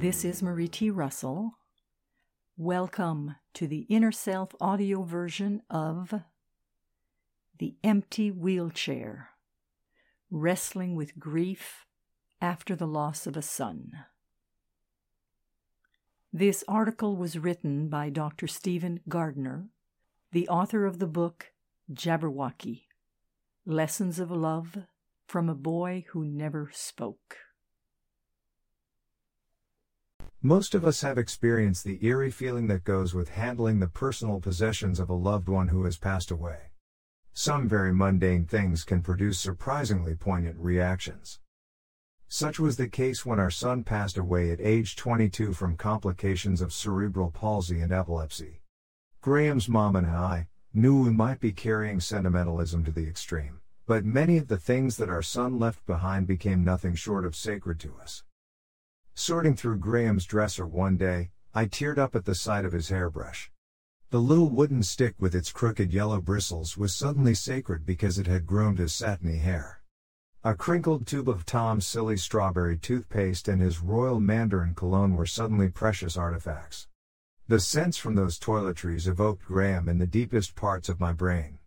This is Marie T. Russell. Welcome to the Inner Self audio version of The Empty Wheelchair Wrestling with Grief After the Loss of a Son. This article was written by Dr. Stephen Gardner, the author of the book Jabberwocky Lessons of Love from a Boy Who Never Spoke. Most of us have experienced the eerie feeling that goes with handling the personal possessions of a loved one who has passed away. Some very mundane things can produce surprisingly poignant reactions. Such was the case when our son passed away at age 22 from complications of cerebral palsy and epilepsy. Graham's mom and I knew we might be carrying sentimentalism to the extreme, but many of the things that our son left behind became nothing short of sacred to us. Sorting through Graham's dresser one day, I teared up at the sight of his hairbrush. The little wooden stick with its crooked yellow bristles was suddenly sacred because it had groomed his satiny hair. A crinkled tube of Tom's silly strawberry toothpaste and his royal mandarin cologne were suddenly precious artifacts. The scents from those toiletries evoked Graham in the deepest parts of my brain.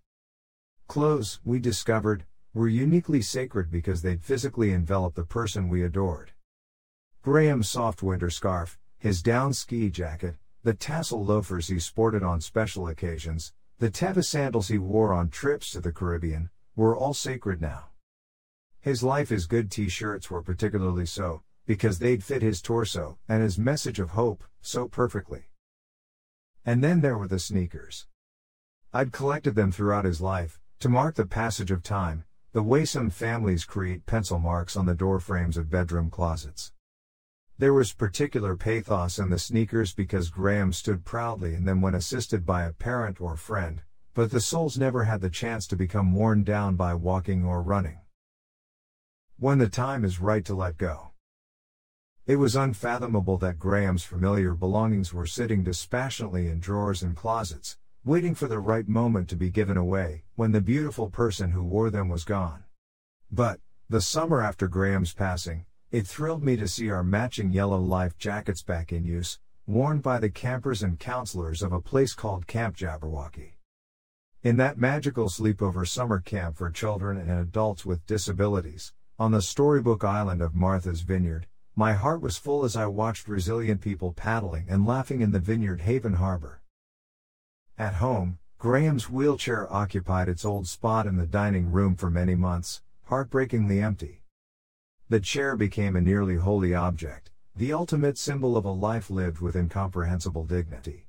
Clothes, we discovered, were uniquely sacred because they'd physically envelop the person we adored. Graham's soft winter scarf, his down ski jacket, the tassel loafers he sported on special occasions, the Teva sandals he wore on trips to the Caribbean, were all sacred now. His Life is Good t shirts were particularly so, because they'd fit his torso and his message of hope so perfectly. And then there were the sneakers. I'd collected them throughout his life, to mark the passage of time, the way some families create pencil marks on the door frames of bedroom closets. There was particular pathos in the sneakers because Graham stood proudly in them when assisted by a parent or friend, but the soles never had the chance to become worn down by walking or running. When the time is right to let go. It was unfathomable that Graham's familiar belongings were sitting dispassionately in drawers and closets, waiting for the right moment to be given away, when the beautiful person who wore them was gone. But, the summer after Graham's passing, it thrilled me to see our matching yellow life jackets back in use, worn by the campers and counselors of a place called Camp Jabberwocky. In that magical sleepover summer camp for children and adults with disabilities, on the storybook island of Martha's Vineyard, my heart was full as I watched resilient people paddling and laughing in the Vineyard Haven Harbor. At home, Graham's wheelchair occupied its old spot in the dining room for many months, heartbreakingly empty. The chair became a nearly holy object, the ultimate symbol of a life lived with incomprehensible dignity.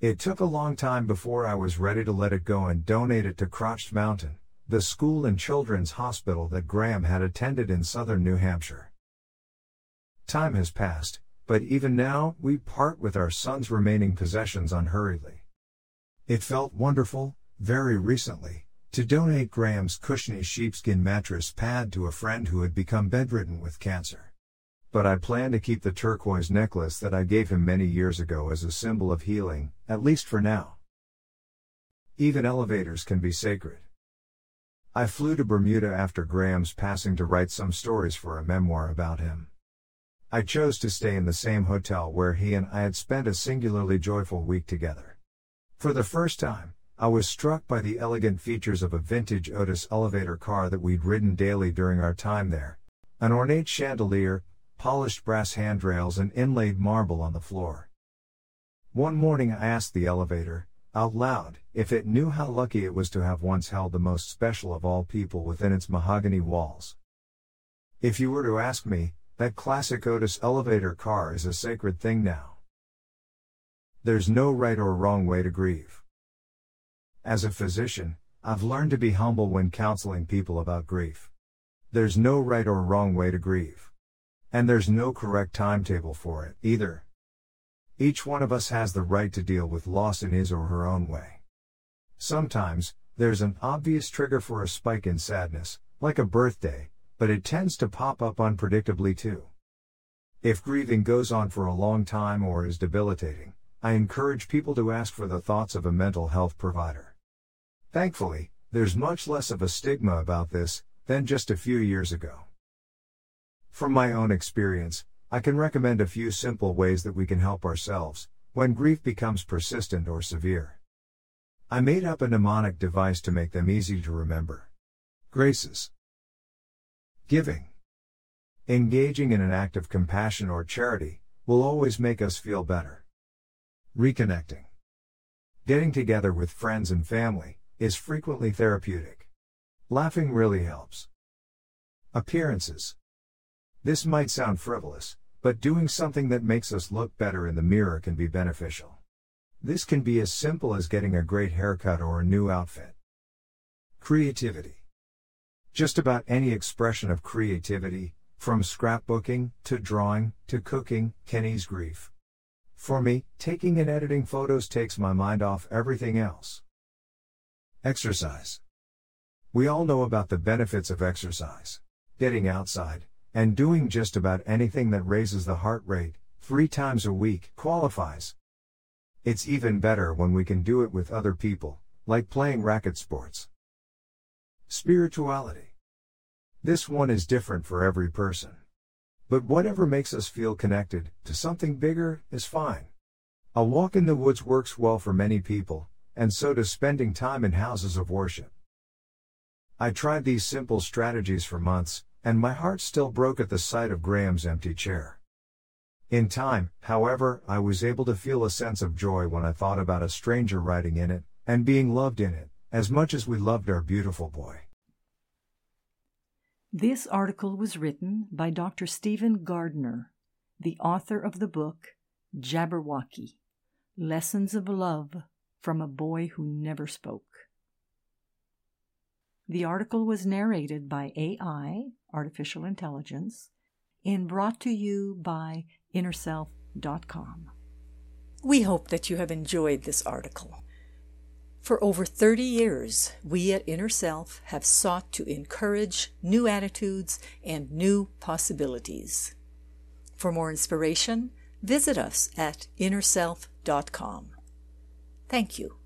It took a long time before I was ready to let it go and donate it to Crotched Mountain, the school and children's hospital that Graham had attended in southern New Hampshire. Time has passed, but even now, we part with our son's remaining possessions unhurriedly. It felt wonderful, very recently, to donate Graham's cushiony sheepskin mattress pad to a friend who had become bedridden with cancer. But I plan to keep the turquoise necklace that I gave him many years ago as a symbol of healing, at least for now. Even elevators can be sacred. I flew to Bermuda after Graham's passing to write some stories for a memoir about him. I chose to stay in the same hotel where he and I had spent a singularly joyful week together. For the first time, I was struck by the elegant features of a vintage Otis elevator car that we'd ridden daily during our time there. An ornate chandelier, polished brass handrails, and inlaid marble on the floor. One morning I asked the elevator, out loud, if it knew how lucky it was to have once held the most special of all people within its mahogany walls. If you were to ask me, that classic Otis elevator car is a sacred thing now. There's no right or wrong way to grieve. As a physician, I've learned to be humble when counseling people about grief. There's no right or wrong way to grieve. And there's no correct timetable for it, either. Each one of us has the right to deal with loss in his or her own way. Sometimes, there's an obvious trigger for a spike in sadness, like a birthday, but it tends to pop up unpredictably too. If grieving goes on for a long time or is debilitating, I encourage people to ask for the thoughts of a mental health provider. Thankfully, there's much less of a stigma about this than just a few years ago. From my own experience, I can recommend a few simple ways that we can help ourselves when grief becomes persistent or severe. I made up a mnemonic device to make them easy to remember. Graces. Giving. Engaging in an act of compassion or charity will always make us feel better. Reconnecting. Getting together with friends and family is frequently therapeutic. Laughing really helps. Appearances. This might sound frivolous, but doing something that makes us look better in the mirror can be beneficial. This can be as simple as getting a great haircut or a new outfit. Creativity. Just about any expression of creativity, from scrapbooking, to drawing, to cooking, can ease grief. For me, taking and editing photos takes my mind off everything else. Exercise. We all know about the benefits of exercise. Getting outside, and doing just about anything that raises the heart rate, three times a week, qualifies. It's even better when we can do it with other people, like playing racket sports. Spirituality. This one is different for every person. But whatever makes us feel connected to something bigger is fine. A walk in the woods works well for many people, and so does spending time in houses of worship. I tried these simple strategies for months, and my heart still broke at the sight of Graham's empty chair. In time, however, I was able to feel a sense of joy when I thought about a stranger riding in it, and being loved in it, as much as we loved our beautiful boy. This article was written by Dr. Stephen Gardner, the author of the book Jabberwocky Lessons of Love from a Boy Who Never Spoke. The article was narrated by AI, artificial intelligence, and brought to you by InnerSelf.com. We hope that you have enjoyed this article. For over 30 years, we at Inner Self have sought to encourage new attitudes and new possibilities. For more inspiration, visit us at InnerSelf.com. Thank you.